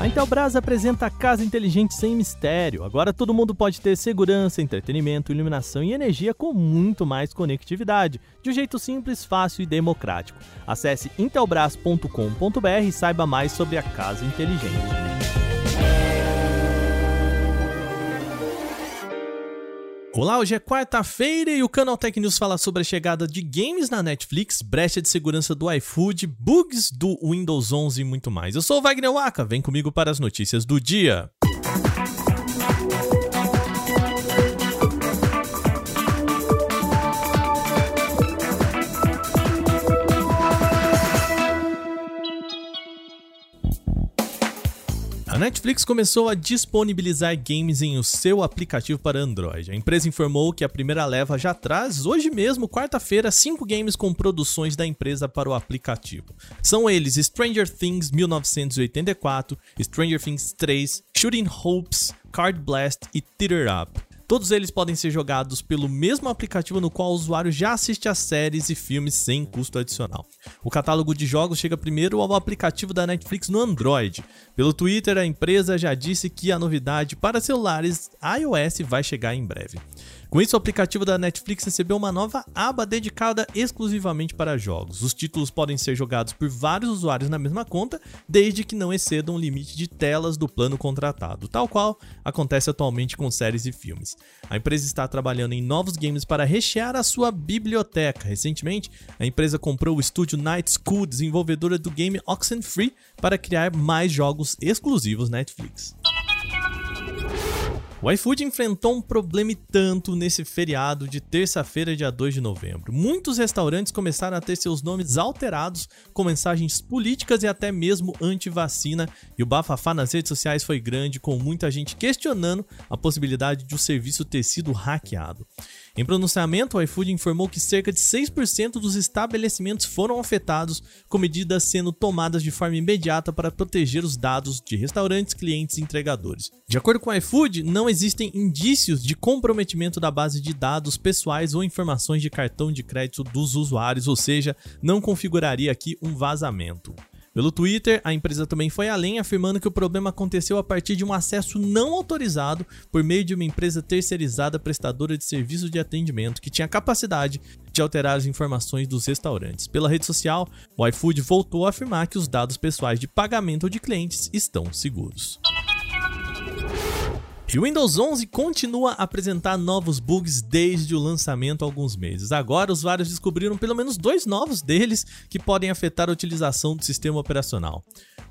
A Intelbras apresenta a casa inteligente sem mistério. Agora todo mundo pode ter segurança, entretenimento, iluminação e energia com muito mais conectividade, de um jeito simples, fácil e democrático. Acesse intelbras.com.br e saiba mais sobre a casa inteligente. Olá, hoje é quarta-feira e o Canal Tech News fala sobre a chegada de games na Netflix, brecha de segurança do iFood, bugs do Windows 11 e muito mais. Eu sou o Wagner Waka, vem comigo para as notícias do dia. Netflix começou a disponibilizar games em o seu aplicativo para Android. A empresa informou que a primeira leva já traz, hoje mesmo, quarta-feira, cinco games com produções da empresa para o aplicativo. São eles Stranger Things 1984, Stranger Things 3, Shooting Hopes, Card Blast e Theater Up. Todos eles podem ser jogados pelo mesmo aplicativo no qual o usuário já assiste a séries e filmes sem custo adicional. O catálogo de jogos chega primeiro ao aplicativo da Netflix no Android. Pelo Twitter, a empresa já disse que a novidade para celulares iOS vai chegar em breve. Com isso, o aplicativo da Netflix recebeu uma nova aba dedicada exclusivamente para jogos. Os títulos podem ser jogados por vários usuários na mesma conta, desde que não excedam o limite de telas do plano contratado, tal qual acontece atualmente com séries e filmes. A empresa está trabalhando em novos games para rechear a sua biblioteca. Recentemente, a empresa comprou o estúdio Night School, desenvolvedora do game Oxenfree, para criar mais jogos exclusivos Netflix. O iFood enfrentou um problema e tanto nesse feriado de terça-feira, dia 2 de novembro. Muitos restaurantes começaram a ter seus nomes alterados com mensagens políticas e até mesmo anti-vacina, e o bafafá nas redes sociais foi grande, com muita gente questionando a possibilidade de o serviço ter sido hackeado. Em pronunciamento, o iFood informou que cerca de 6% dos estabelecimentos foram afetados, com medidas sendo tomadas de forma imediata para proteger os dados de restaurantes, clientes e entregadores. De acordo com o iFood, não existem indícios de comprometimento da base de dados pessoais ou informações de cartão de crédito dos usuários, ou seja, não configuraria aqui um vazamento. Pelo Twitter, a empresa também foi além, afirmando que o problema aconteceu a partir de um acesso não autorizado por meio de uma empresa terceirizada prestadora de serviços de atendimento que tinha capacidade de alterar as informações dos restaurantes. Pela rede social, o iFood voltou a afirmar que os dados pessoais de pagamento de clientes estão seguros. E o Windows 11 continua a apresentar novos bugs desde o lançamento há alguns meses. Agora, usuários descobriram pelo menos dois novos deles que podem afetar a utilização do sistema operacional.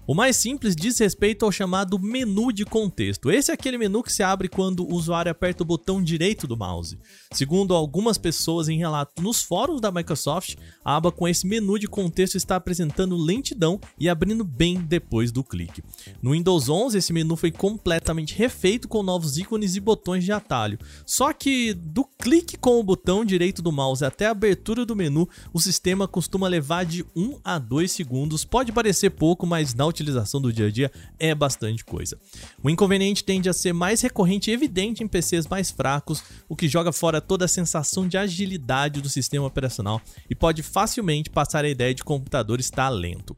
O mais simples diz respeito ao chamado menu de contexto. Esse é aquele menu que se abre quando o usuário aperta o botão direito do mouse. Segundo algumas pessoas em relato nos fóruns da Microsoft, a aba com esse menu de contexto está apresentando lentidão e abrindo bem depois do clique. No Windows 11, esse menu foi completamente refeito com novos ícones e botões de atalho. Só que do clique com o botão direito do mouse até a abertura do menu, o sistema costuma levar de 1 a 2 segundos. Pode parecer pouco, mas na utilização do dia a dia é bastante coisa. O inconveniente tende a ser mais recorrente e evidente em PCs mais fracos, o que joga fora toda a sensação de agilidade do sistema operacional e pode facilmente passar a ideia de computador estar lento.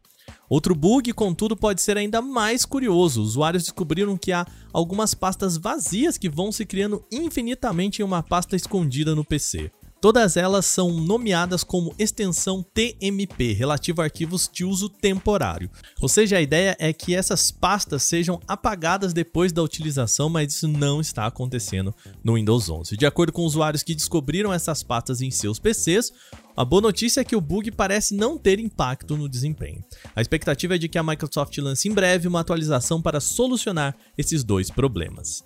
Outro bug, contudo, pode ser ainda mais curioso. Usuários descobriram que há algumas pastas vazias que vão se criando infinitamente em uma pasta escondida no PC. Todas elas são nomeadas como extensão TMP, relativo a arquivos de uso temporário. Ou seja, a ideia é que essas pastas sejam apagadas depois da utilização, mas isso não está acontecendo no Windows 11. De acordo com usuários que descobriram essas pastas em seus PCs, a boa notícia é que o bug parece não ter impacto no desempenho. A expectativa é de que a Microsoft lance em breve uma atualização para solucionar esses dois problemas.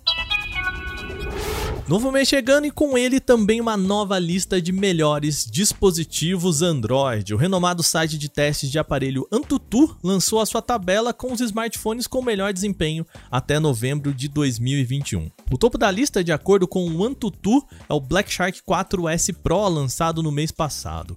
Novo mês chegando e com ele também uma nova lista de melhores dispositivos Android. O renomado site de testes de aparelho Antutu lançou a sua tabela com os smartphones com melhor desempenho até novembro de 2021. O topo da lista, de acordo com o Antutu, é o Black Shark 4S Pro lançado no mês passado.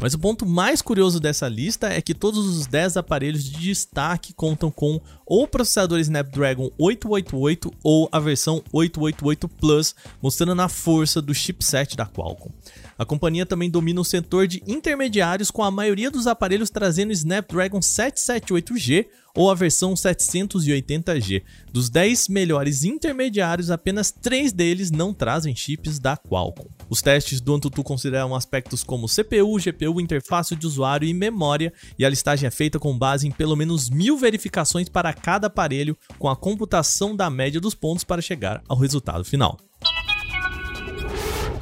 Mas o ponto mais curioso dessa lista é que todos os 10 aparelhos de destaque contam com ou processador Snapdragon 888 ou a versão 888 Plus, mostrando a força do chipset da Qualcomm. A companhia também domina o setor de intermediários, com a maioria dos aparelhos trazendo Snapdragon 778G ou a versão 780G. Dos 10 melhores intermediários, apenas 3 deles não trazem chips da Qualcomm. Os testes do AnTuTu consideram aspectos como CPU, GPU, interface de usuário e memória, e a listagem é feita com base em pelo menos mil verificações para cada aparelho, com a computação da média dos pontos para chegar ao resultado final.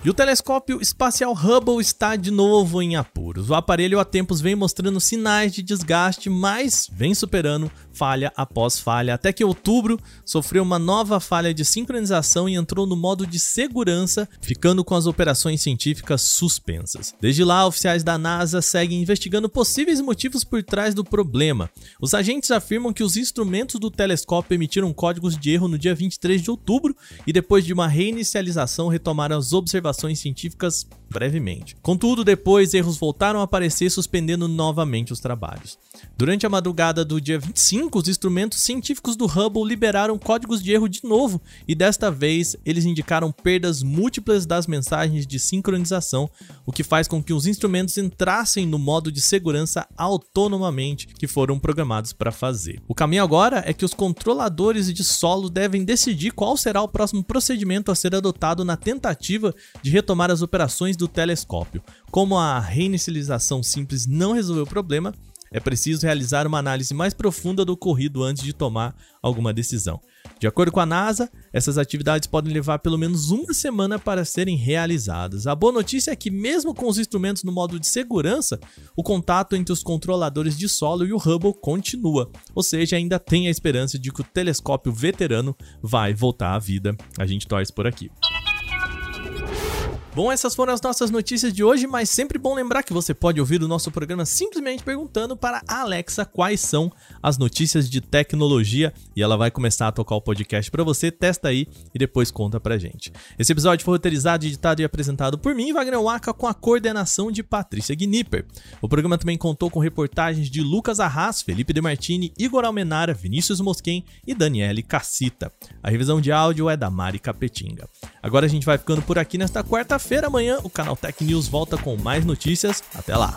E o telescópio espacial Hubble está de novo em apuros. O aparelho há tempos vem mostrando sinais de desgaste, mas vem superando falha após falha, até que outubro sofreu uma nova falha de sincronização e entrou no modo de segurança, ficando com as operações científicas suspensas. Desde lá, oficiais da NASA seguem investigando possíveis motivos por trás do problema. Os agentes afirmam que os instrumentos do telescópio emitiram códigos de erro no dia 23 de outubro e depois de uma reinicialização retomaram as observações científicas brevemente. Contudo, depois erros voltaram a aparecer, suspendendo novamente os trabalhos. Durante a madrugada do dia 25, os instrumentos científicos do Hubble liberaram códigos de erro de novo e desta vez eles indicaram perdas múltiplas das mensagens de sincronização, o que faz com que os instrumentos entrassem no modo de segurança autonomamente que foram programados para fazer. O caminho agora é que os controladores de solo devem decidir qual será o próximo procedimento a ser adotado na tentativa de retomar as operações do telescópio. Como a reinicialização simples não resolveu o problema, é preciso realizar uma análise mais profunda do ocorrido antes de tomar alguma decisão. De acordo com a NASA, essas atividades podem levar pelo menos uma semana para serem realizadas. A boa notícia é que, mesmo com os instrumentos no modo de segurança, o contato entre os controladores de solo e o Hubble continua, ou seja, ainda tem a esperança de que o telescópio veterano vai voltar à vida. A gente torce por aqui. Bom, essas foram as nossas notícias de hoje, mas sempre bom lembrar que você pode ouvir o nosso programa simplesmente perguntando para a Alexa quais são as notícias de tecnologia e ela vai começar a tocar o podcast para você, testa aí e depois conta pra gente. Esse episódio foi roteirizado, editado e apresentado por mim, Wagner Waka, com a coordenação de Patrícia Gnipper. O programa também contou com reportagens de Lucas Arras, Felipe De Martini, Igor Almenara, Vinícius Mosquen e Daniele Cassita. A revisão de áudio é da Mari Capetinga. Agora a gente vai ficando por aqui nesta quarta-feira. Amanhã o canal Tech News volta com mais notícias. Até lá!